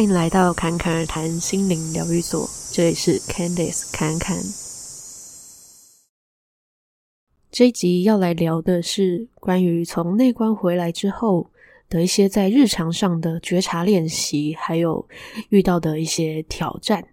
欢迎来到侃侃而谈心灵疗愈所，这里是 Candice 侃侃。这一集要来聊的是关于从内观回来之后的一些在日常上的觉察练习，还有遇到的一些挑战。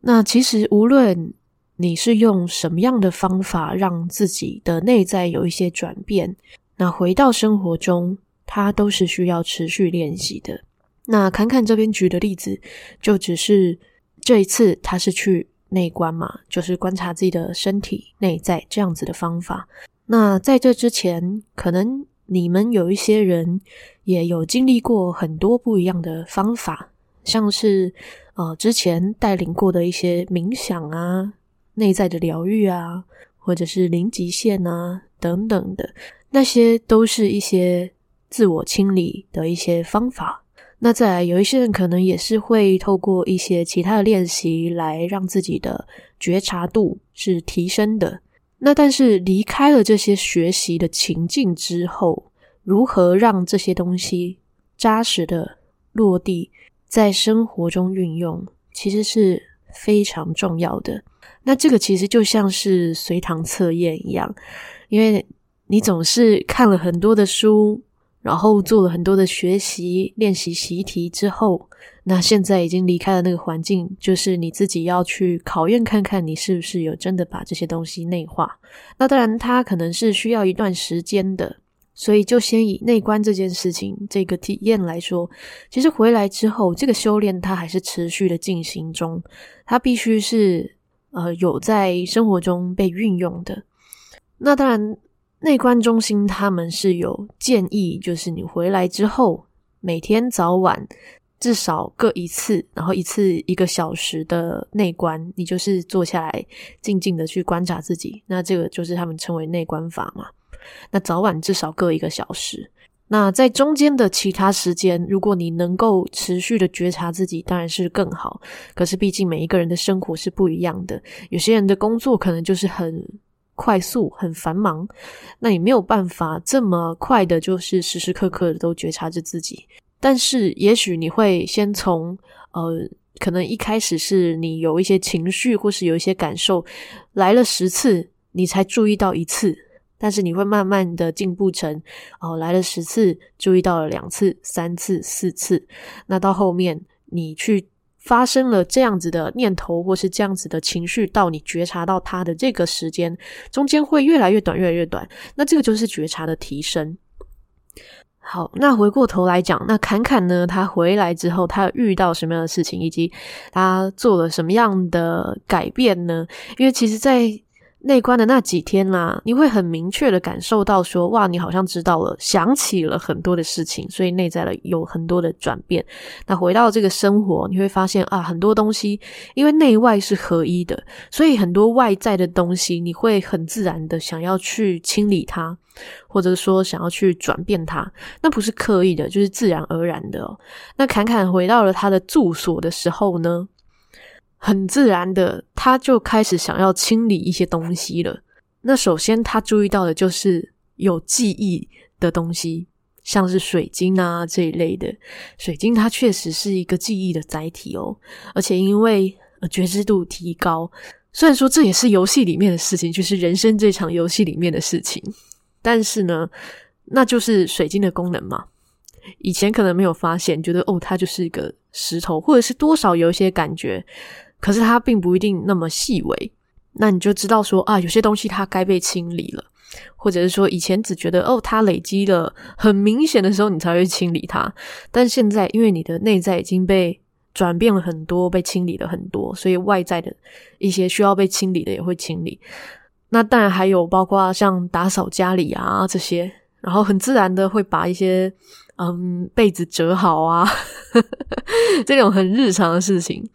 那其实无论你是用什么样的方法让自己的内在有一些转变，那回到生活中，它都是需要持续练习的。那侃侃这边举的例子，就只是这一次他是去内观嘛，就是观察自己的身体内在这样子的方法。那在这之前，可能你们有一些人也有经历过很多不一样的方法，像是呃之前带领过的一些冥想啊、内在的疗愈啊，或者是零极限啊等等的，那些都是一些自我清理的一些方法。那再，有一些人可能也是会透过一些其他的练习来让自己的觉察度是提升的。那但是离开了这些学习的情境之后，如何让这些东西扎实的落地在生活中运用，其实是非常重要的。那这个其实就像是随堂测验一样，因为你总是看了很多的书。然后做了很多的学习、练习习题之后，那现在已经离开了那个环境，就是你自己要去考验看看你是不是有真的把这些东西内化。那当然，它可能是需要一段时间的，所以就先以内观这件事情这个体验来说，其实回来之后，这个修炼它还是持续的进行中，它必须是呃有在生活中被运用的。那当然。内观中心他们是有建议，就是你回来之后，每天早晚至少各一次，然后一次一个小时的内观，你就是坐下来静静的去观察自己。那这个就是他们称为内观法嘛。那早晚至少各一个小时。那在中间的其他时间，如果你能够持续的觉察自己，当然是更好。可是毕竟每一个人的生活是不一样的，有些人的工作可能就是很。快速很繁忙，那你没有办法这么快的，就是时时刻刻都觉察着自己。但是，也许你会先从呃，可能一开始是你有一些情绪，或是有一些感受，来了十次，你才注意到一次。但是你会慢慢的进步成，哦，来了十次，注意到了两次、三次、四次。那到后面，你去。发生了这样子的念头，或是这样子的情绪，到你觉察到它的这个时间，中间会越来越短，越来越短。那这个就是觉察的提升。好，那回过头来讲，那侃侃呢，他回来之后，他遇到什么样的事情，以及他做了什么样的改变呢？因为其实，在内观的那几天啦、你会很明确的感受到说，哇，你好像知道了，想起了很多的事情，所以内在了有很多的转变。那回到这个生活，你会发现啊，很多东西因为内外是合一的，所以很多外在的东西，你会很自然的想要去清理它，或者说想要去转变它，那不是刻意的，就是自然而然的哦。那侃侃回到了他的住所的时候呢，很自然的，他就开始想要清理一些东西了。那首先他注意到的就是有记忆的东西，像是水晶啊这一类的。水晶它确实是一个记忆的载体哦，而且因为觉知度提高，虽然说这也是游戏里面的事情，就是人生这场游戏里面的事情，但是呢，那就是水晶的功能嘛。以前可能没有发现，觉得哦，它就是一个石头，或者是多少有一些感觉。可是它并不一定那么细微，那你就知道说啊，有些东西它该被清理了，或者是说以前只觉得哦，它累积了很明显的时候，你才会清理它。但现在因为你的内在已经被转变了很多，被清理了很多，所以外在的一些需要被清理的也会清理。那当然还有包括像打扫家里啊这些，然后很自然的会把一些。嗯，被子折好啊，这种很日常的事情。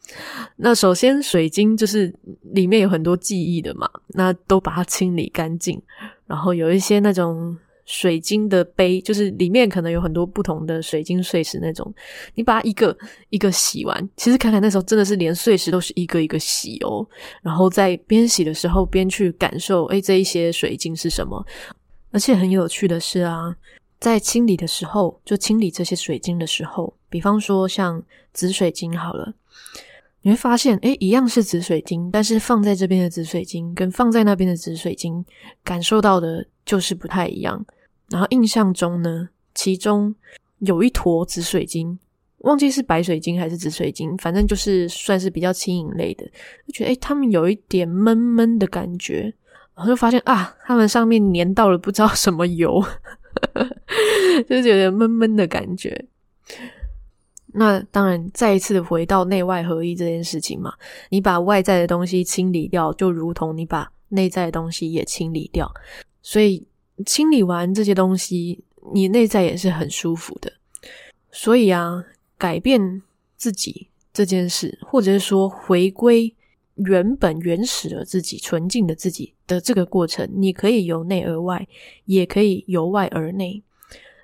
那首先，水晶就是里面有很多记忆的嘛，那都把它清理干净。然后有一些那种水晶的杯，就是里面可能有很多不同的水晶碎石那种，你把它一个一个洗完。其实侃侃那时候真的是连碎石都是一个一个洗哦，然后在边洗的时候边去感受，诶，这一些水晶是什么？而且很有趣的是啊。在清理的时候，就清理这些水晶的时候，比方说像紫水晶好了，你会发现，诶，一样是紫水晶，但是放在这边的紫水晶跟放在那边的紫水晶，感受到的就是不太一样。然后印象中呢，其中有一坨紫水晶，忘记是白水晶还是紫水晶，反正就是算是比较轻盈类的，就觉得诶，它们有一点闷闷的感觉，然后就发现啊，它们上面粘到了不知道什么油。就是有点闷闷的感觉。那当然，再一次回到内外合一这件事情嘛，你把外在的东西清理掉，就如同你把内在的东西也清理掉。所以清理完这些东西，你内在也是很舒服的。所以啊，改变自己这件事，或者是说回归。原本原始的自己、纯净的自己的这个过程，你可以由内而外，也可以由外而内。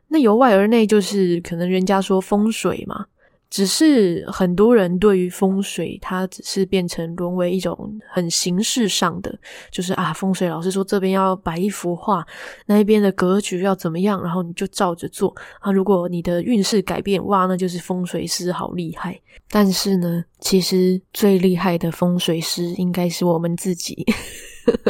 那由外而内，就是可能人家说风水嘛。只是很多人对于风水，它只是变成沦为一种很形式上的，就是啊，风水老师说这边要摆一幅画，那一边的格局要怎么样，然后你就照着做啊。如果你的运势改变，哇，那就是风水师好厉害。但是呢，其实最厉害的风水师应该是我们自己，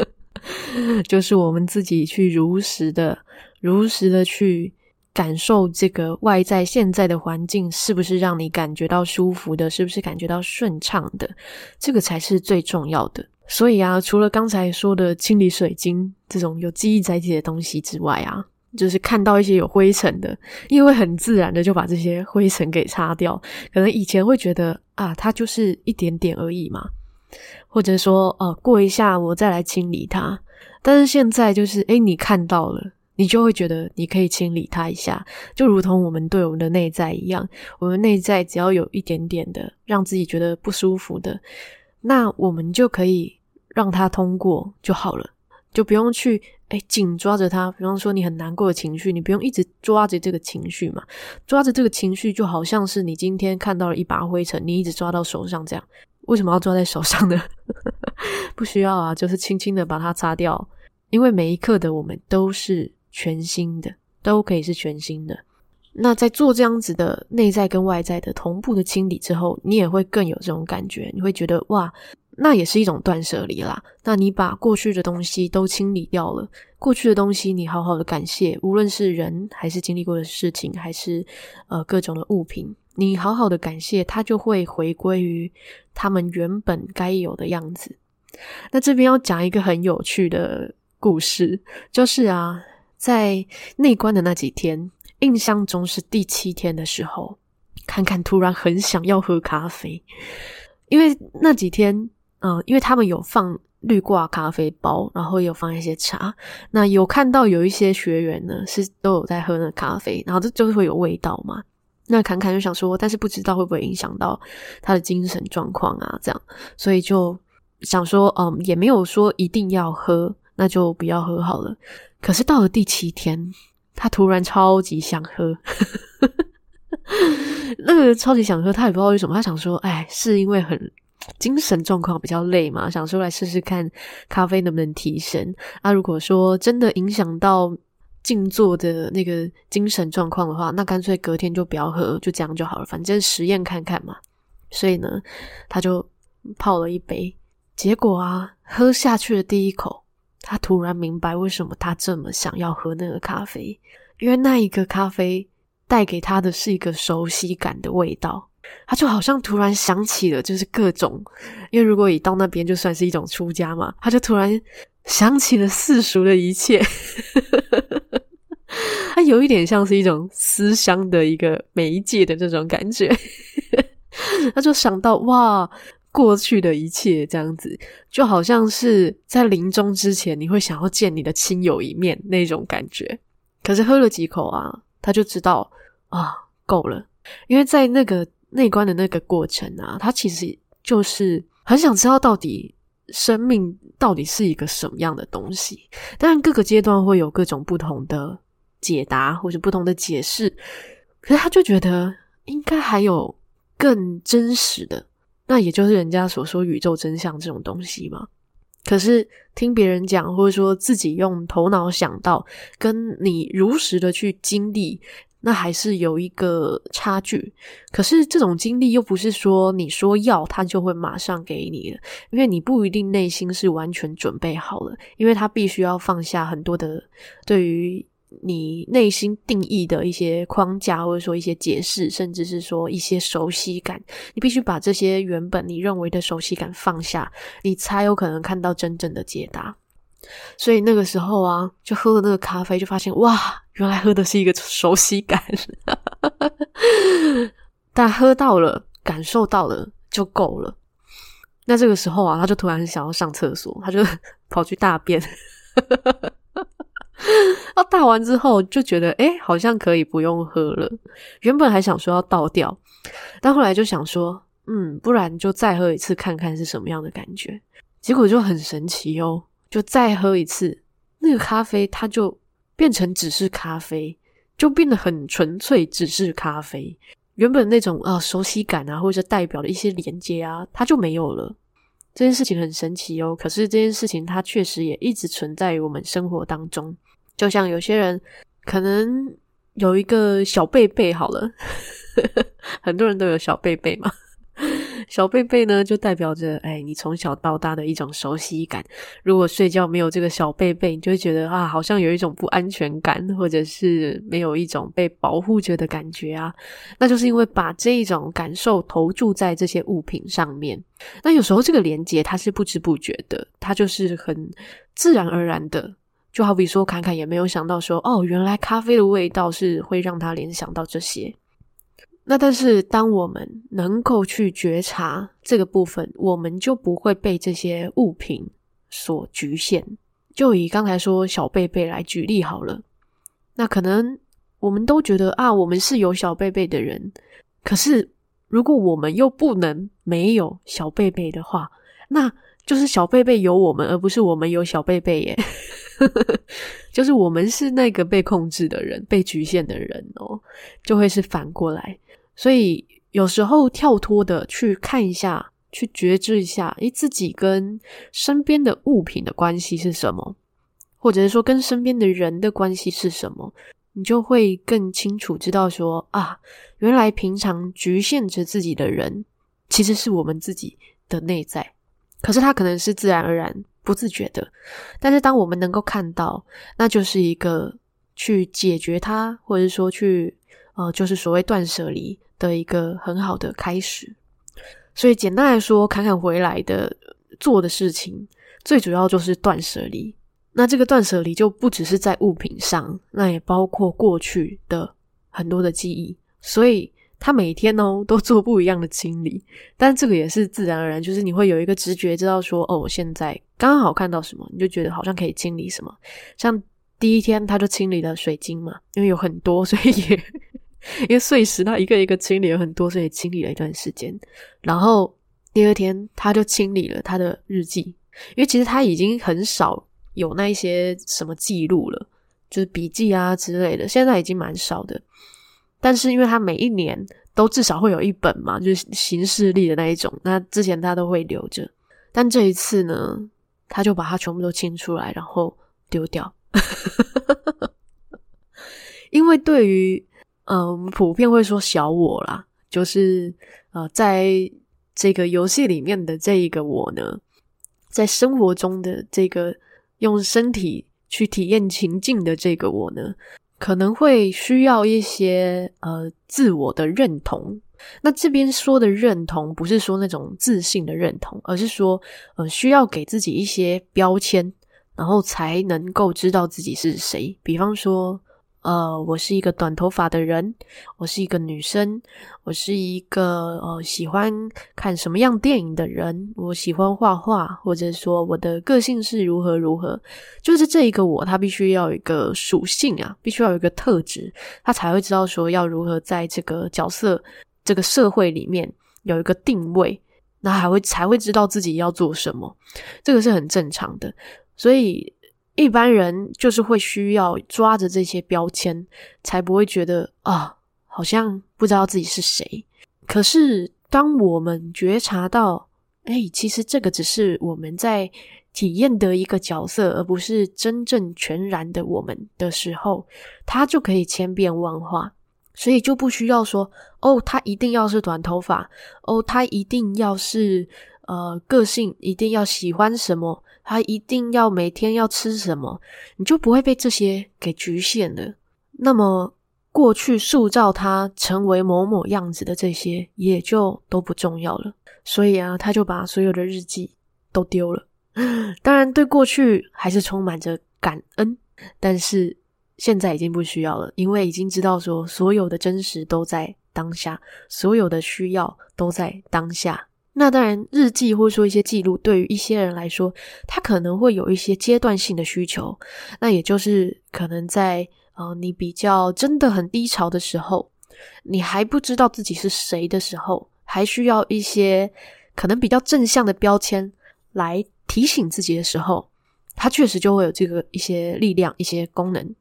就是我们自己去如实的、如实的去。感受这个外在现在的环境是不是让你感觉到舒服的，是不是感觉到顺畅的，这个才是最重要的。所以啊，除了刚才说的清理水晶这种有记忆载体的东西之外啊，就是看到一些有灰尘的，因为很自然的就把这些灰尘给擦掉。可能以前会觉得啊，它就是一点点而已嘛，或者说呃，过一下我再来清理它。但是现在就是，诶，你看到了。你就会觉得你可以清理它一下，就如同我们对我们的内在一样，我们内在只要有一点点的让自己觉得不舒服的，那我们就可以让它通过就好了，就不用去诶紧抓着它。比方说你很难过的情绪，你不用一直抓着这个情绪嘛，抓着这个情绪就好像是你今天看到了一把灰尘，你一直抓到手上这样，为什么要抓在手上呢？不需要啊，就是轻轻的把它擦掉，因为每一刻的我们都是。全新的都可以是全新的。那在做这样子的内在跟外在的同步的清理之后，你也会更有这种感觉。你会觉得哇，那也是一种断舍离啦。那你把过去的东西都清理掉了，过去的东西你好好的感谢，无论是人还是经历过的事情，还是呃各种的物品，你好好的感谢，它就会回归于他们原本该有的样子。那这边要讲一个很有趣的故事，就是啊。在内观的那几天，印象中是第七天的时候，侃侃突然很想要喝咖啡，因为那几天，嗯、因为他们有放绿挂咖啡包，然后有放一些茶，那有看到有一些学员呢是都有在喝那咖啡，然后这就是会有味道嘛。那侃侃就想说，但是不知道会不会影响到他的精神状况啊，这样，所以就想说，嗯，也没有说一定要喝，那就不要喝好了。可是到了第七天，他突然超级想喝，那个超级想喝，他也不知道为什么。他想说，哎，是因为很精神状况比较累嘛，想说来试试看咖啡能不能提神。啊，如果说真的影响到静坐的那个精神状况的话，那干脆隔天就不要喝，就这样就好了，反正实验看看嘛。所以呢，他就泡了一杯，结果啊，喝下去的第一口。他突然明白为什么他这么想要喝那个咖啡，因为那一个咖啡带给他的是一个熟悉感的味道。他就好像突然想起了，就是各种，因为如果一到那边就算是一种出家嘛，他就突然想起了世俗的一切，他有一点像是一种思乡的一个媒介的这种感觉，他就想到哇。过去的一切这样子，就好像是在临终之前，你会想要见你的亲友一面那种感觉。可是喝了几口啊，他就知道啊，够了。因为在那个内观的那个过程啊，他其实就是很想知道到底生命到底是一个什么样的东西。当然，各个阶段会有各种不同的解答或者不同的解释，可是他就觉得应该还有更真实的。那也就是人家所说宇宙真相这种东西嘛，可是听别人讲，或者说自己用头脑想到，跟你如实的去经历，那还是有一个差距。可是这种经历又不是说你说要，他就会马上给你了，因为你不一定内心是完全准备好了，因为他必须要放下很多的对于。你内心定义的一些框架，或者说一些解释，甚至是说一些熟悉感，你必须把这些原本你认为的熟悉感放下，你才有可能看到真正的解答。所以那个时候啊，就喝了那个咖啡，就发现哇，原来喝的是一个熟悉感。但喝到了，感受到了就够了。那这个时候啊，他就突然想要上厕所，他就 跑去大便。要 大完之后就觉得，诶，好像可以不用喝了。原本还想说要倒掉，但后来就想说，嗯，不然就再喝一次看看是什么样的感觉。结果就很神奇哦，就再喝一次，那个咖啡它就变成只是咖啡，就变得很纯粹，只是咖啡。原本那种啊熟悉感啊，或者代表的一些连接啊，它就没有了。这件事情很神奇哦，可是这件事情它确实也一直存在于我们生活当中。就像有些人可能有一个小贝贝，好了，很多人都有小贝贝嘛。小贝贝呢，就代表着哎，你从小到大的一种熟悉感。如果睡觉没有这个小贝贝，你就会觉得啊，好像有一种不安全感，或者是没有一种被保护着的感觉啊。那就是因为把这一种感受投注在这些物品上面。那有时候这个连接它是不知不觉的，它就是很自然而然的。就好比说，侃侃也没有想到说，哦，原来咖啡的味道是会让他联想到这些。那但是，当我们能够去觉察这个部分，我们就不会被这些物品所局限。就以刚才说小贝贝来举例好了，那可能我们都觉得啊，我们是有小贝贝的人。可是，如果我们又不能没有小贝贝的话，那就是小贝贝有我们，而不是我们有小贝贝耶。就是我们是那个被控制的人，被局限的人哦，就会是反过来。所以有时候跳脱的去看一下，去觉知一下，诶，自己跟身边的物品的关系是什么，或者是说跟身边的人的关系是什么，你就会更清楚知道说啊，原来平常局限着自己的人，其实是我们自己的内在。可是它可能是自然而然。不自觉的，但是当我们能够看到，那就是一个去解决它，或者说去呃，就是所谓断舍离的一个很好的开始。所以简单来说，侃侃回来的做的事情，最主要就是断舍离。那这个断舍离就不只是在物品上，那也包括过去的很多的记忆。所以。他每天哦都做不一样的清理，但这个也是自然而然，就是你会有一个直觉，知道说哦，我现在刚好看到什么，你就觉得好像可以清理什么。像第一天他就清理了水晶嘛，因为有很多，所以也因为碎石他一个一个清理了很多，所以清理了一段时间。然后第二天他就清理了他的日记，因为其实他已经很少有那一些什么记录了，就是笔记啊之类的，现在已经蛮少的。但是因为他每一年都至少会有一本嘛，就是行事历的那一种，那之前他都会留着。但这一次呢，他就把它全部都清出来，然后丢掉。因为对于呃，我们普遍会说小我啦，就是呃，在这个游戏里面的这一个我呢，在生活中的这个用身体去体验情境的这个我呢。可能会需要一些呃自我的认同。那这边说的认同，不是说那种自信的认同，而是说呃需要给自己一些标签，然后才能够知道自己是谁。比方说。呃，我是一个短头发的人，我是一个女生，我是一个呃喜欢看什么样电影的人，我喜欢画画，或者说我的个性是如何如何，就是这一个我，他必须要有一个属性啊，必须要有一个特质，他才会知道说要如何在这个角色、这个社会里面有一个定位，那还会才会知道自己要做什么，这个是很正常的，所以。一般人就是会需要抓着这些标签，才不会觉得啊，好像不知道自己是谁。可是当我们觉察到，哎，其实这个只是我们在体验的一个角色，而不是真正全然的我们的时候，它就可以千变万化。所以就不需要说哦，他一定要是短头发，哦，他一定要是呃个性，一定要喜欢什么，他一定要每天要吃什么，你就不会被这些给局限了。那么过去塑造他成为某某样子的这些，也就都不重要了。所以啊，他就把所有的日记都丢了。当然，对过去还是充满着感恩，但是。现在已经不需要了，因为已经知道说所有的真实都在当下，所有的需要都在当下。那当然，日记或者说一些记录，对于一些人来说，他可能会有一些阶段性的需求。那也就是可能在呃你比较真的很低潮的时候，你还不知道自己是谁的时候，还需要一些可能比较正向的标签来提醒自己的时候。它确实就会有这个一些力量、一些功能。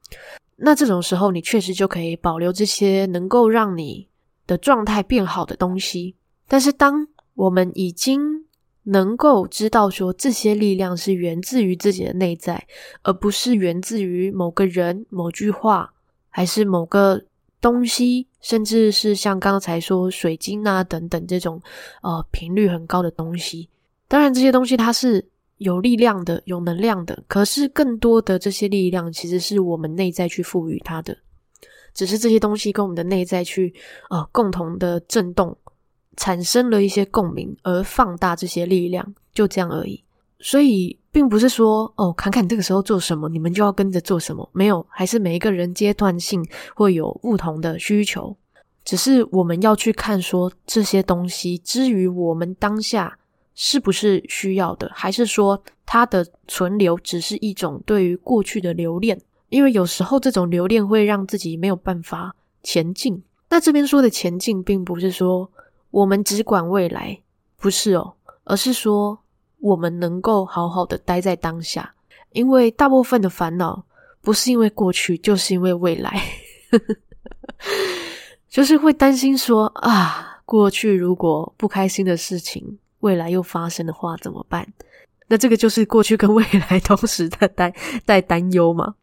那这种时候，你确实就可以保留这些能够让你的状态变好的东西。但是，当我们已经能够知道说这些力量是源自于自己的内在，而不是源自于某个人、某句话，还是某个东西，甚至是像刚才说水晶啊等等这种呃频率很高的东西。当然，这些东西它是。有力量的，有能量的，可是更多的这些力量其实是我们内在去赋予它的，只是这些东西跟我们的内在去呃共同的震动，产生了一些共鸣，而放大这些力量，就这样而已。所以并不是说哦，坎坎这个时候做什么，你们就要跟着做什么，没有，还是每一个人阶段性会有不同的需求，只是我们要去看说这些东西，之于我们当下。是不是需要的？还是说它的存留只是一种对于过去的留恋？因为有时候这种留恋会让自己没有办法前进。那这边说的前进，并不是说我们只管未来，不是哦，而是说我们能够好好的待在当下。因为大部分的烦恼不是因为过去，就是因为未来，就是会担心说啊，过去如果不开心的事情。未来又发生的话怎么办？那这个就是过去跟未来同时在带带担忧嘛。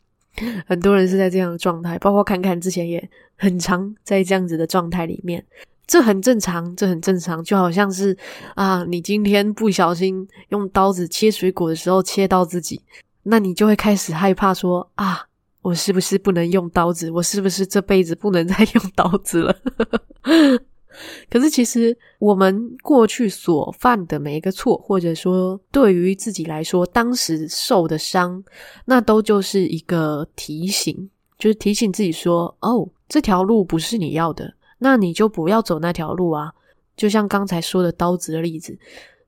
很多人是在这样的状态，包括侃侃之前也很常在这样子的状态里面。这很正常，这很正常。就好像是啊，你今天不小心用刀子切水果的时候切到自己，那你就会开始害怕说啊，我是不是不能用刀子？我是不是这辈子不能再用刀子了？可是，其实我们过去所犯的每一个错，或者说对于自己来说当时受的伤，那都就是一个提醒，就是提醒自己说：“哦，这条路不是你要的，那你就不要走那条路啊。”就像刚才说的刀子的例子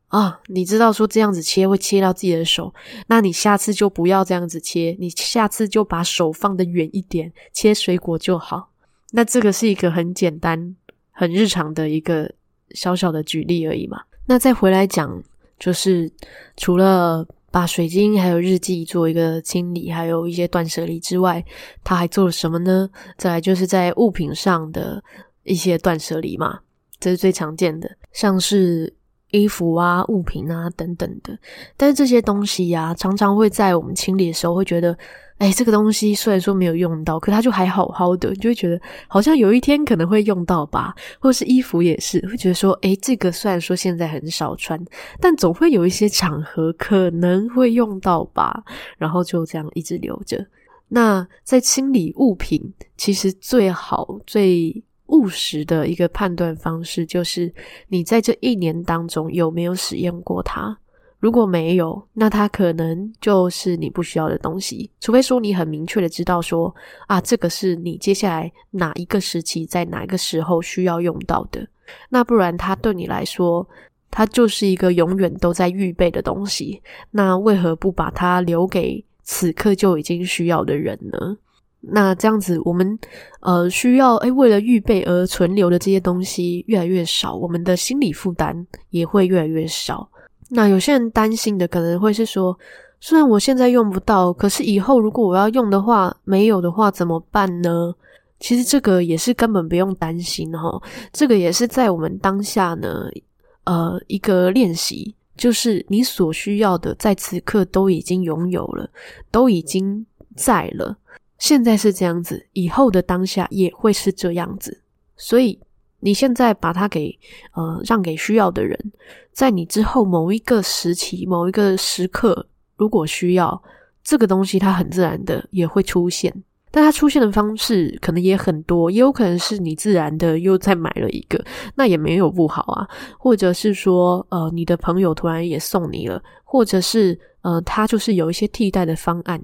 啊，你知道说这样子切会切到自己的手，那你下次就不要这样子切，你下次就把手放得远一点，切水果就好。那这个是一个很简单。很日常的一个小小的举例而已嘛。那再回来讲，就是除了把水晶还有日记做一个清理，还有一些断舍离之外，他还做了什么呢？再来就是在物品上的一些断舍离嘛，这是最常见的，像是衣服啊、物品啊等等的。但是这些东西呀，常常会在我们清理的时候会觉得。哎，这个东西虽然说没有用到，可它就还好好的，就会觉得好像有一天可能会用到吧。或是衣服也是，会觉得说，哎，这个虽然说现在很少穿，但总会有一些场合可能会用到吧。然后就这样一直留着。那在清理物品，其实最好最务实的一个判断方式，就是你在这一年当中有没有使用过它。如果没有，那它可能就是你不需要的东西。除非说你很明确的知道说，啊，这个是你接下来哪一个时期在哪一个时候需要用到的。那不然它对你来说，它就是一个永远都在预备的东西。那为何不把它留给此刻就已经需要的人呢？那这样子，我们呃需要诶，为了预备而存留的这些东西越来越少，我们的心理负担也会越来越少。那有些人担心的可能会是说，虽然我现在用不到，可是以后如果我要用的话，没有的话怎么办呢？其实这个也是根本不用担心哈，这个也是在我们当下呢，呃，一个练习，就是你所需要的，在此刻都已经拥有了，都已经在了。现在是这样子，以后的当下也会是这样子。所以你现在把它给呃让给需要的人，在你之后某一个时期、某一个时刻，如果需要这个东西，它很自然的也会出现。但它出现的方式可能也很多，也有可能是你自然的又再买了一个，那也没有不好啊。或者是说，呃，你的朋友突然也送你了，或者是呃，他就是有一些替代的方案，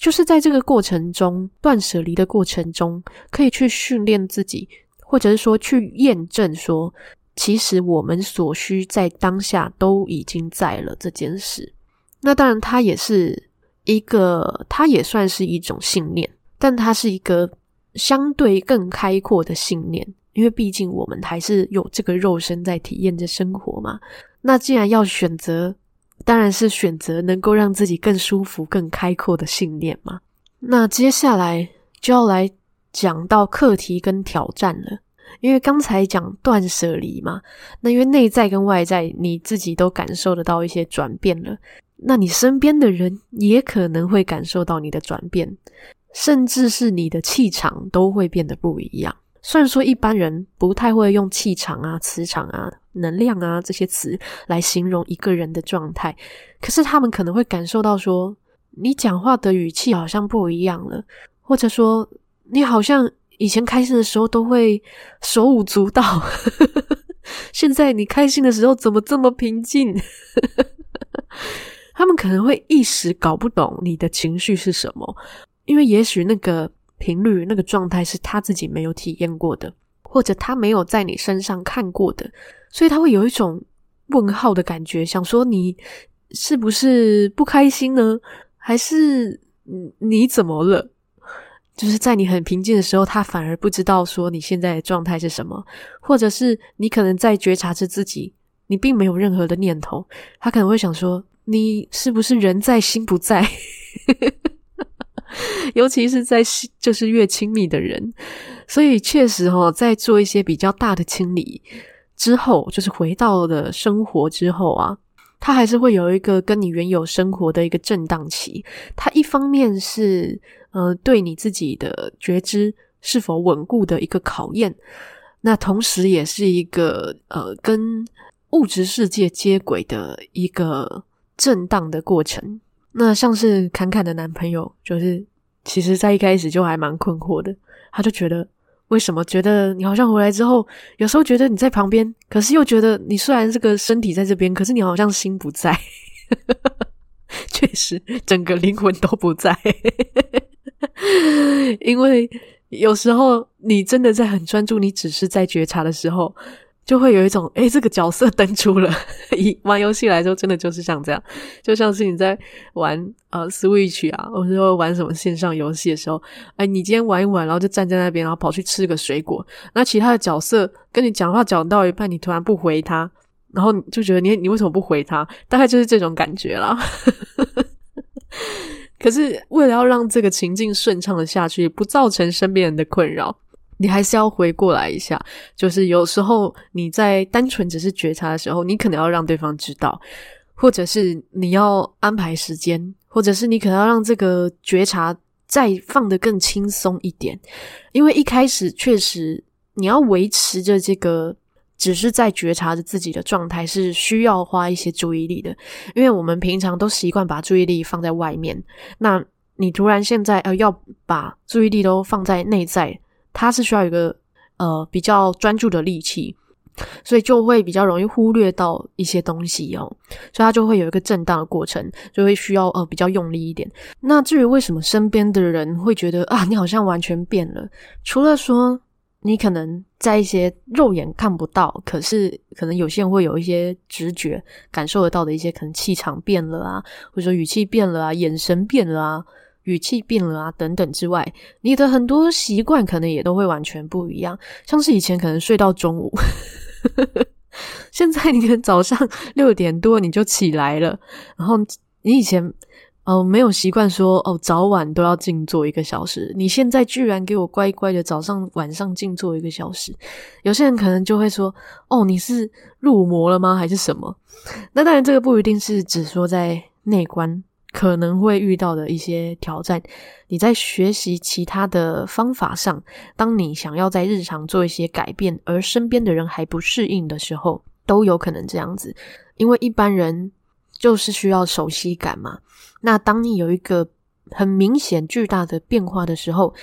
就是在这个过程中，断舍离的过程中，可以去训练自己，或者是说去验证说，其实我们所需在当下都已经在了这件事。那当然，它也是一个，它也算是一种信念。但它是一个相对更开阔的信念，因为毕竟我们还是有这个肉身在体验着生活嘛。那既然要选择，当然是选择能够让自己更舒服、更开阔的信念嘛。那接下来就要来讲到课题跟挑战了，因为刚才讲断舍离嘛，那因为内在跟外在你自己都感受得到一些转变了，那你身边的人也可能会感受到你的转变。甚至是你的气场都会变得不一样。虽然说一般人不太会用气场啊、磁场啊、能量啊这些词来形容一个人的状态，可是他们可能会感受到说，你讲话的语气好像不一样了，或者说你好像以前开心的时候都会手舞足蹈，现在你开心的时候怎么这么平静？他们可能会一时搞不懂你的情绪是什么。因为也许那个频率、那个状态是他自己没有体验过的，或者他没有在你身上看过的，所以他会有一种问号的感觉，想说你是不是不开心呢？还是你怎么了？就是在你很平静的时候，他反而不知道说你现在的状态是什么，或者是你可能在觉察着自己，你并没有任何的念头，他可能会想说你是不是人在心不在？尤其是在就是越亲密的人，所以确实齁，在做一些比较大的清理之后，就是回到了生活之后啊，它还是会有一个跟你原有生活的一个震荡期。它一方面是呃对你自己的觉知是否稳固的一个考验，那同时也是一个呃跟物质世界接轨的一个震荡的过程。那像是侃侃的男朋友，就是其实在一开始就还蛮困惑的，他就觉得为什么觉得你好像回来之后，有时候觉得你在旁边，可是又觉得你虽然这个身体在这边，可是你好像心不在，确实整个灵魂都不在，因为有时候你真的在很专注，你只是在觉察的时候。就会有一种，诶，这个角色登出了。以玩游戏来说，真的就是像这样，就像是你在玩呃 Switch 啊，或者说玩什么线上游戏的时候，诶，你今天玩一玩，然后就站在那边，然后跑去吃个水果。那其他的角色跟你讲话讲到一半，你突然不回他，然后就觉得你你为什么不回他？大概就是这种感觉啦。可是为了要让这个情境顺畅的下去，不造成身边人的困扰。你还是要回过来一下，就是有时候你在单纯只是觉察的时候，你可能要让对方知道，或者是你要安排时间，或者是你可能要让这个觉察再放得更轻松一点，因为一开始确实你要维持着这个只是在觉察着自己的状态，是需要花一些注意力的，因为我们平常都习惯把注意力放在外面，那你突然现在呃要把注意力都放在内在。它是需要一个呃比较专注的力气，所以就会比较容易忽略到一些东西哦，所以它就会有一个震荡的过程，就会需要呃比较用力一点。那至于为什么身边的人会觉得啊，你好像完全变了，除了说你可能在一些肉眼看不到，可是可能有些人会有一些直觉感受得到的一些，可能气场变了啊，或者说语气变了啊，眼神变了啊。语气变了啊，等等之外，你的很多习惯可能也都会完全不一样。像是以前可能睡到中午，现在你可能早上六点多你就起来了，然后你以前哦，没有习惯说哦，早晚都要静坐一个小时。你现在居然给我乖乖的早上晚上静坐一个小时，有些人可能就会说哦，你是入魔了吗？还是什么？那当然，这个不一定是指说在内观可能会遇到的一些挑战。你在学习其他的方法上，当你想要在日常做一些改变，而身边的人还不适应的时候，都有可能这样子。因为一般人就是需要熟悉感嘛。那当你有一个很明显巨大的变化的时候，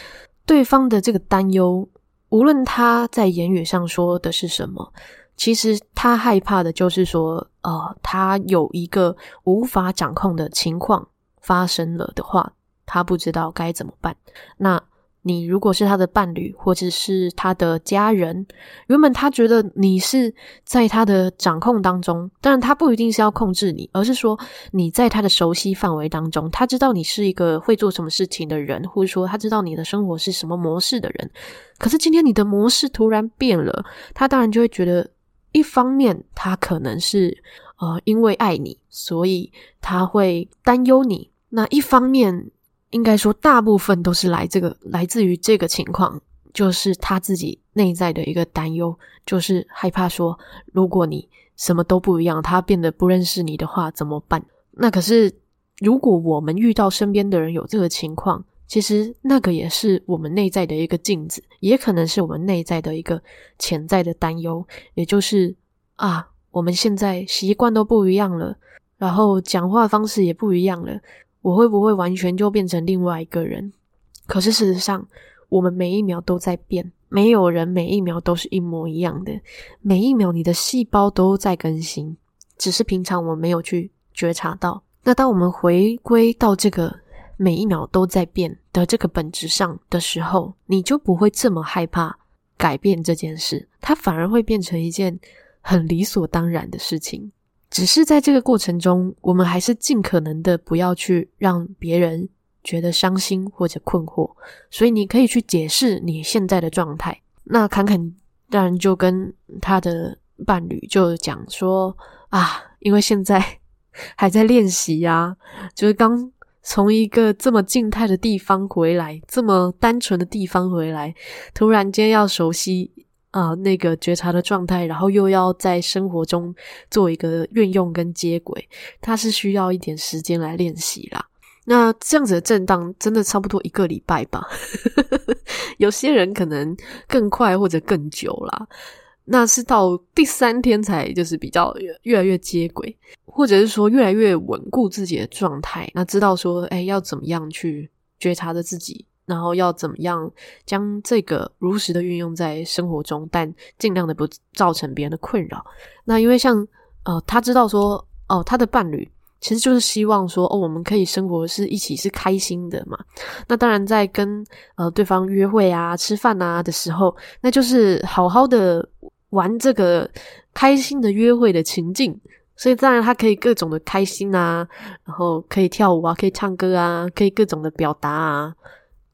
对方的这个担忧，无论他在言语上说的是什么，其实他害怕的就是说，呃，他有一个无法掌控的情况发生了的话，他不知道该怎么办。那。你如果是他的伴侣，或者是他的家人，原本他觉得你是在他的掌控当中，当然他不一定是要控制你，而是说你在他的熟悉范围当中，他知道你是一个会做什么事情的人，或者说他知道你的生活是什么模式的人。可是今天你的模式突然变了，他当然就会觉得，一方面他可能是呃因为爱你，所以他会担忧你；那一方面。应该说，大部分都是来这个来自于这个情况，就是他自己内在的一个担忧，就是害怕说，如果你什么都不一样，他变得不认识你的话怎么办？那可是，如果我们遇到身边的人有这个情况，其实那个也是我们内在的一个镜子，也可能是我们内在的一个潜在的担忧，也就是啊，我们现在习惯都不一样了，然后讲话方式也不一样了。我会不会完全就变成另外一个人？可是事实上，我们每一秒都在变，没有人每一秒都是一模一样的。每一秒你的细胞都在更新，只是平常我没有去觉察到。那当我们回归到这个每一秒都在变的这个本质上的时候，你就不会这么害怕改变这件事，它反而会变成一件很理所当然的事情。只是在这个过程中，我们还是尽可能的不要去让别人觉得伤心或者困惑。所以你可以去解释你现在的状态。那侃侃当然就跟他的伴侣就讲说啊，因为现在 还在练习呀，就是刚从一个这么静态的地方回来，这么单纯的地方回来，突然间要熟悉。啊，那个觉察的状态，然后又要在生活中做一个运用跟接轨，它是需要一点时间来练习啦。那这样子的震荡，真的差不多一个礼拜吧。有些人可能更快或者更久啦。那是到第三天才就是比较越来越接轨，或者是说越来越稳固自己的状态。那知道说，哎，要怎么样去觉察着自己。然后要怎么样将这个如实的运用在生活中，但尽量的不造成别人的困扰。那因为像呃，他知道说哦、他的伴侣其实就是希望说哦，我们可以生活是一起是开心的嘛。那当然在跟呃对方约会啊、吃饭啊的时候，那就是好好的玩这个开心的约会的情境。所以当然他可以各种的开心啊，然后可以跳舞啊，可以唱歌啊，可以各种的表达啊。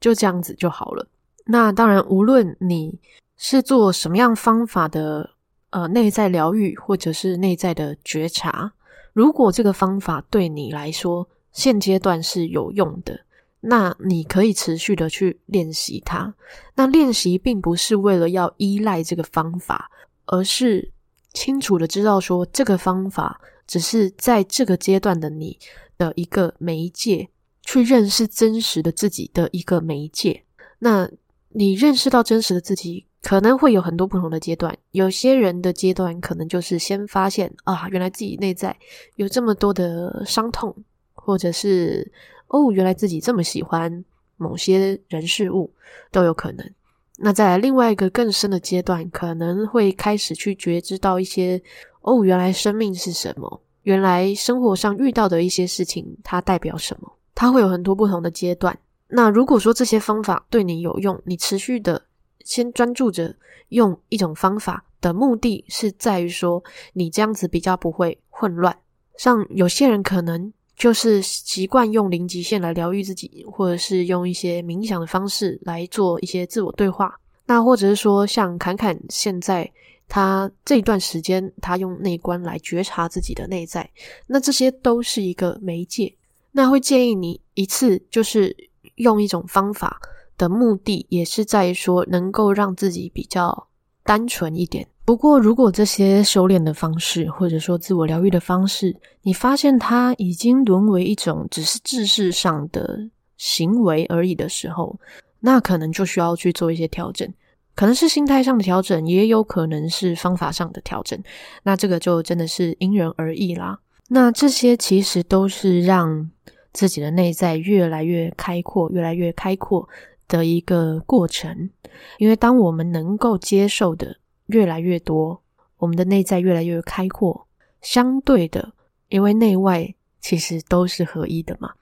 就这样子就好了。那当然，无论你是做什么样方法的呃内在疗愈，或者是内在的觉察，如果这个方法对你来说现阶段是有用的，那你可以持续的去练习它。那练习并不是为了要依赖这个方法，而是清楚的知道说，这个方法只是在这个阶段的你的一个媒介。去认识真实的自己的一个媒介。那你认识到真实的自己，可能会有很多不同的阶段。有些人的阶段可能就是先发现啊，原来自己内在有这么多的伤痛，或者是哦，原来自己这么喜欢某些人事物，都有可能。那在另外一个更深的阶段，可能会开始去觉知到一些哦，原来生命是什么？原来生活上遇到的一些事情，它代表什么？它会有很多不同的阶段。那如果说这些方法对你有用，你持续的先专注着用一种方法的目的是在于说，你这样子比较不会混乱。像有些人可能就是习惯用零极限来疗愈自己，或者是用一些冥想的方式来做一些自我对话。那或者是说，像侃侃现在他这一段时间，他用内观来觉察自己的内在，那这些都是一个媒介。那会建议你一次就是用一种方法的目的，也是在于说能够让自己比较单纯一点。不过，如果这些修炼的方式，或者说自我疗愈的方式，你发现它已经沦为一种只是知识上的行为而已的时候，那可能就需要去做一些调整，可能是心态上的调整，也有可能是方法上的调整。那这个就真的是因人而异啦。那这些其实都是让自己的内在越来越开阔、越来越开阔的一个过程。因为当我们能够接受的越来越多，我们的内在越来越开阔。相对的，因为内外其实都是合一的嘛，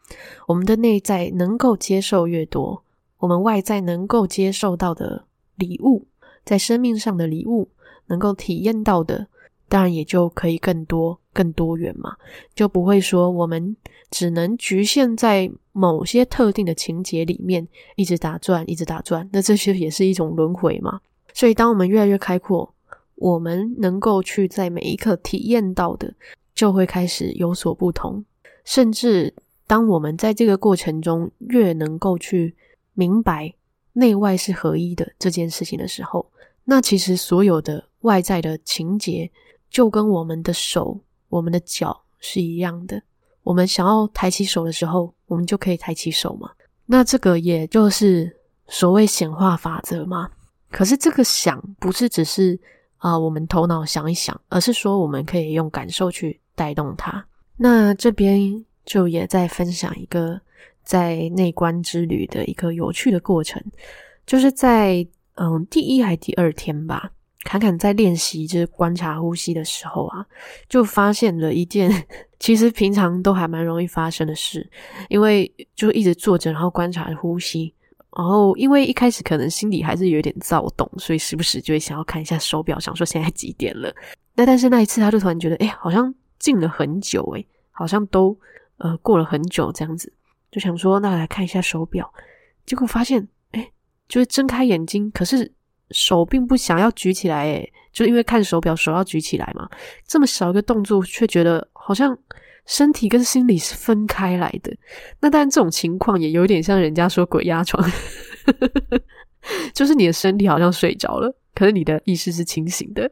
我们的内在能够接受越多，我们外在能够接受到的礼物，在生命上的礼物，能够体验到的，当然也就可以更多、更多元嘛，就不会说我们只能局限在某些特定的情节里面，一直打转，一直打转，那这些也是一种轮回嘛。所以，当我们越来越开阔，我们能够去在每一刻体验到的，就会开始有所不同。甚至，当我们在这个过程中越能够去明白内外是合一的这件事情的时候，那其实所有的外在的情节，就跟我们的手、我们的脚是一样的。我们想要抬起手的时候，我们就可以抬起手嘛。那这个也就是所谓显化法则嘛。可是这个想不是只是啊、我们头脑想一想，而是说我们可以用感受去带动它。那这边就也在分享一个在内观之旅的一个有趣的过程，就是在嗯第一还第二天吧，侃侃在练习就是观察呼吸的时候啊，就发现了一件 其实平常都还蛮容易发生的事，因为就一直坐着，然后观察呼吸。然后，因为一开始可能心里还是有点躁动，所以时不时就会想要看一下手表，想说现在几点了。那但是那一次，他就突然觉得，哎，好像静了很久，哎，好像都呃过了很久这样子，就想说，那来看一下手表。结果发现，哎，就是睁开眼睛，可是手并不想要举起来，哎，就因为看手表，手要举起来嘛，这么小一个动作，却觉得好像。身体跟心理是分开来的，那当然这种情况也有点像人家说鬼压床，就是你的身体好像睡着了，可是你的意识是清醒的，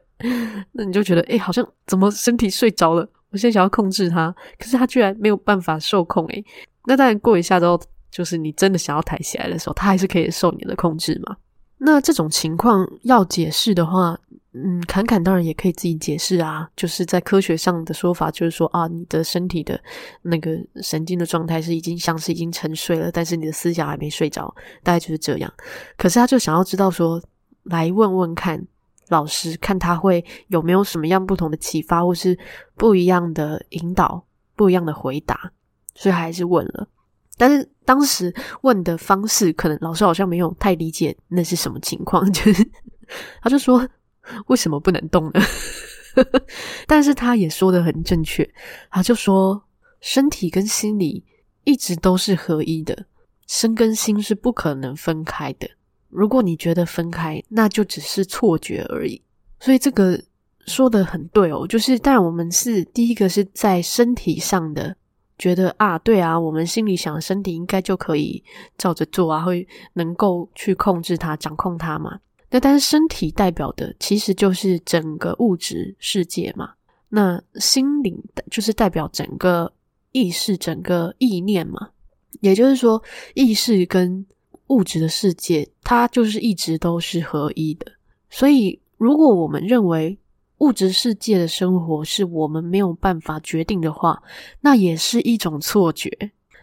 那你就觉得诶，好像怎么身体睡着了？我现在想要控制它，可是它居然没有办法受控诶，那当然过一下之后，就是你真的想要抬起来的时候，它还是可以受你的控制嘛。那这种情况要解释的话，嗯，侃侃当然也可以自己解释啊，就是在科学上的说法，就是说啊，你的身体的那个神经的状态是已经像是已经沉睡了，但是你的思想还没睡着，大概就是这样。可是他就想要知道说，来问问看老师，看他会有没有什么样不同的启发，或是不一样的引导，不一样的回答，所以还是问了。但是当时问的方式，可能老师好像没有太理解那是什么情况，就是他就说。为什么不能动呢？但是他也说得很正确，他就说身体跟心理一直都是合一的，身跟心是不可能分开的。如果你觉得分开，那就只是错觉而已。所以这个说得很对哦，就是但我们是第一个是在身体上的觉得啊，对啊，我们心里想身体应该就可以照着做啊，会能够去控制它、掌控它嘛。那但是身体代表的其实就是整个物质世界嘛，那心灵就是代表整个意识、整个意念嘛。也就是说，意识跟物质的世界，它就是一直都是合一的。所以，如果我们认为物质世界的生活是我们没有办法决定的话，那也是一种错觉。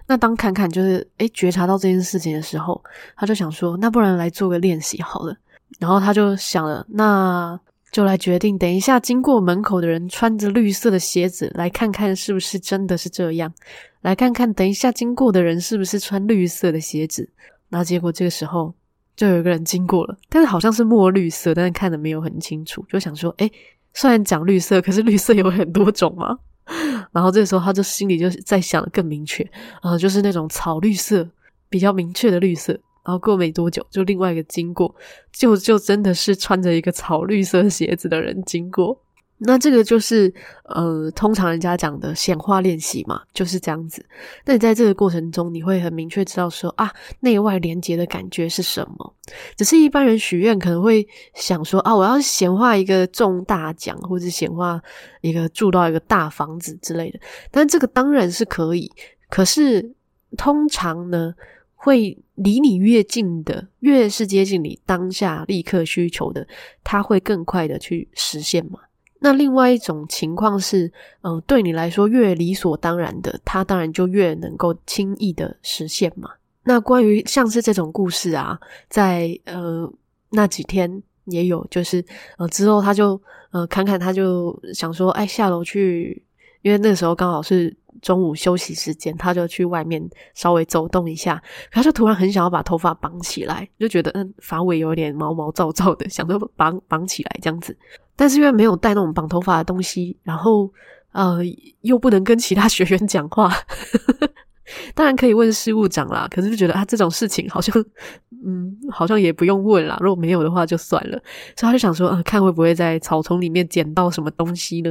那当侃侃就是诶觉察到这件事情的时候，他就想说，那不然来做个练习好了。然后他就想了，那就来决定，等一下经过门口的人穿着绿色的鞋子，来看看是不是真的是这样，来看看等一下经过的人是不是穿绿色的鞋子。然后结果这个时候就有一个人经过了，但是好像是墨绿色，但是看的没有很清楚，就想说，诶，虽然讲绿色，可是绿色有很多种嘛。然后这时候他就心里就在想的更明确，然后就是那种草绿色，比较明确的绿色。然后过没多久，就另外一个经过，就就真的是穿着一个草绿色鞋子的人经过。那这个就是呃，通常人家讲的显化练习嘛，就是这样子。那你在这个过程中，你会很明确知道说啊，内外连接的感觉是什么。只是一般人许愿可能会想说啊，我要显化一个中大奖，或者显化一个住到一个大房子之类的。但这个当然是可以，可是通常呢，会离你越近的，越是接近你当下立刻需求的，它会更快的去实现嘛。那另外一种情况是，嗯、呃，对你来说越理所当然的，它当然就越能够轻易的实现嘛。那关于像是这种故事啊，在呃那几天也有，就是呃之后他就呃侃侃他就想说，哎，下楼去，因为那时候刚好是中午休息时间，他就去外面稍微走动一下，他就突然很想要把头发绑起来，就觉得嗯发尾有点毛毛躁躁的，想说绑绑起来这样子。但是因为没有带那种绑头发的东西，然后呃又不能跟其他学员讲话，当然可以问事务长啦。可是就觉得啊这种事情好像嗯好像也不用问啦，如果没有的话就算了。所以他就想说，呃，看会不会在草丛里面捡到什么东西呢？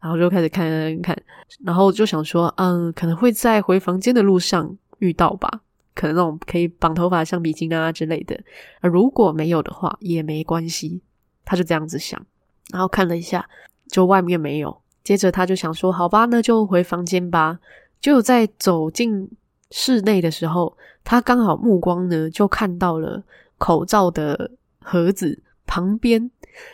然后就开始看看，然后就想说，嗯，可能会在回房间的路上遇到吧，可能那种可以绑头发的橡皮筋啊之类的。如果没有的话也没关系，他就这样子想。然后看了一下，就外面没有。接着他就想说：“好吧，那就回房间吧。”就在走进室内的时候，他刚好目光呢就看到了口罩的盒子旁边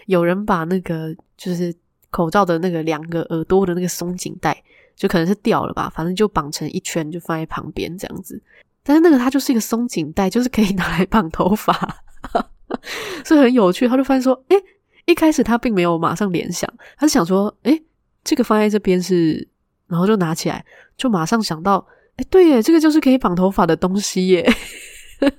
有人把那个就是口罩的那个两个耳朵的那个松紧带，就可能是掉了吧，反正就绑成一圈，就放在旁边这样子。但是那个它就是一个松紧带，就是可以拿来绑头发，所以很有趣。他就发现说：“诶。”一开始他并没有马上联想，他是想说：“诶，这个放在这边是……”然后就拿起来，就马上想到：“诶，对耶，这个就是可以绑头发的东西耶。”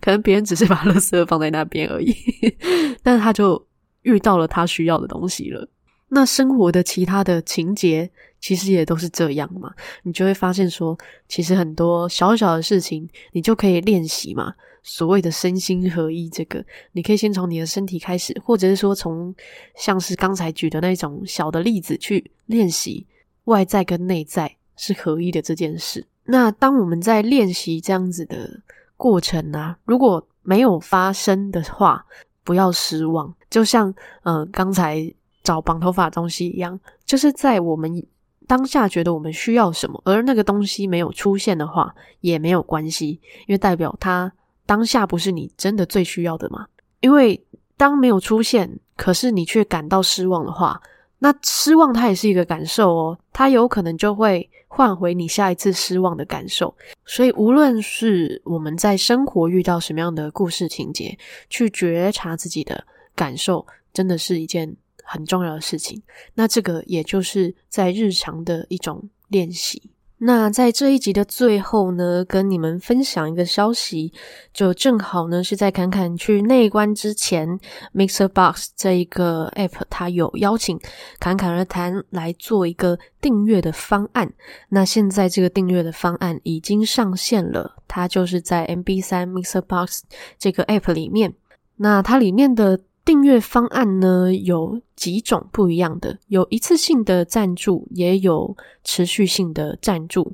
可能别人只是把垃圾放在那边而已，但是他就遇到了他需要的东西了。那生活的其他的情节其实也都是这样嘛，你就会发现说，其实很多小小的事情，你就可以练习嘛。所谓的身心合一，这个你可以先从你的身体开始，或者是说从像是刚才举的那种小的例子去练习外在跟内在是合一的这件事。那当我们在练习这样子的过程啊，如果没有发生的话，不要失望。就像呃刚才找绑头发的东西一样，就是在我们当下觉得我们需要什么，而那个东西没有出现的话，也没有关系，因为代表它。当下不是你真的最需要的嘛？因为当没有出现，可是你却感到失望的话，那失望它也是一个感受哦，它有可能就会换回你下一次失望的感受。所以无论是我们在生活遇到什么样的故事情节，去觉察自己的感受，真的是一件很重要的事情。那这个也就是在日常的一种练习。那在这一集的最后呢，跟你们分享一个消息，就正好呢是在侃侃去内观之前，MixerBox 这一个 App 它有邀请侃侃而谈来做一个订阅的方案。那现在这个订阅的方案已经上线了，它就是在 MB3 MixerBox 这个 App 里面。那它里面的。订阅方案呢，有几种不一样的，有一次性的赞助，也有持续性的赞助。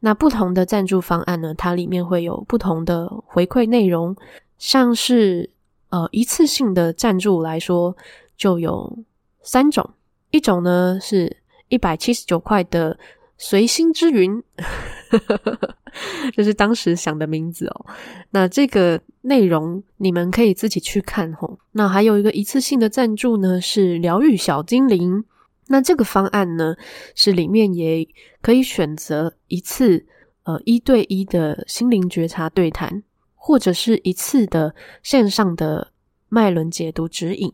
那不同的赞助方案呢，它里面会有不同的回馈内容，像是呃一次性的赞助来说，就有三种，一种呢是一百七十九块的。随心之云，就是当时想的名字哦。那这个内容你们可以自己去看吼。那还有一个一次性的赞助呢，是疗愈小精灵。那这个方案呢，是里面也可以选择一次呃一对一的心灵觉察对谈，或者是一次的线上的脉轮解读指引。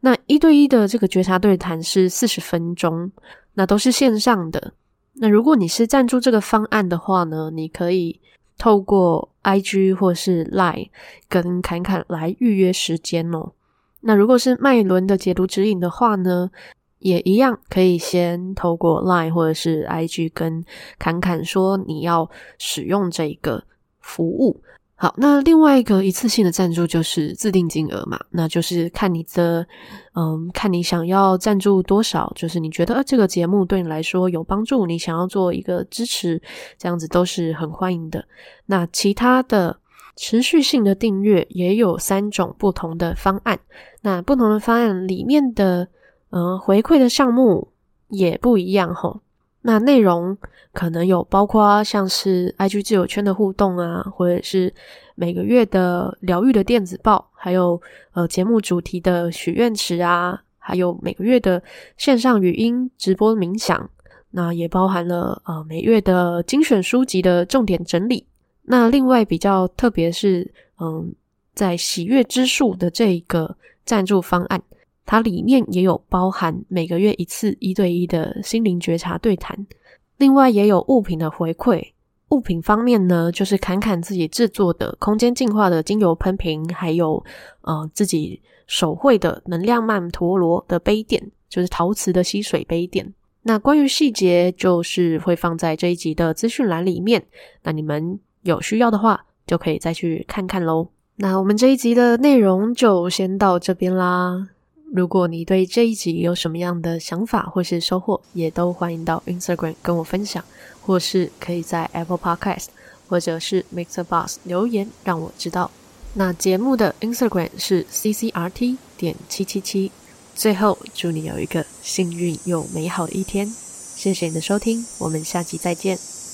那一对一的这个觉察对谈是四十分钟，那都是线上的。那如果你是赞助这个方案的话呢，你可以透过 IG 或是 Line 跟侃侃来预约时间哦。那如果是麦伦的解读指引的话呢，也一样可以先透过 Line 或者是 IG 跟侃侃说你要使用这个服务。好，那另外一个一次性的赞助就是自定金额嘛，那就是看你的，嗯，看你想要赞助多少，就是你觉得这个节目对你来说有帮助，你想要做一个支持，这样子都是很欢迎的。那其他的持续性的订阅也有三种不同的方案，那不同的方案里面的，嗯，回馈的项目也不一样吼。那内容可能有包括像是 IG 自由圈的互动啊，或者是每个月的疗愈的电子报，还有呃节目主题的许愿池啊，还有每个月的线上语音直播冥想，那也包含了呃每月的精选书籍的重点整理。那另外比较特别是，嗯，在喜悦之树的这一个赞助方案。它里面也有包含每个月一次一对一的心灵觉察对谈，另外也有物品的回馈。物品方面呢，就是侃侃自己制作的空间净化的精油喷瓶，还有呃自己手绘的能量曼陀罗的杯垫，就是陶瓷的吸水杯垫。那关于细节，就是会放在这一集的资讯栏里面。那你们有需要的话，就可以再去看看喽。那我们这一集的内容就先到这边啦。如果你对这一集有什么样的想法或是收获，也都欢迎到 Instagram 跟我分享，或是可以在 Apple Podcast 或者是 MixerBox 留言让我知道。那节目的 Instagram 是 CCRT 点七七七。最后，祝你有一个幸运又美好的一天。谢谢你的收听，我们下集再见。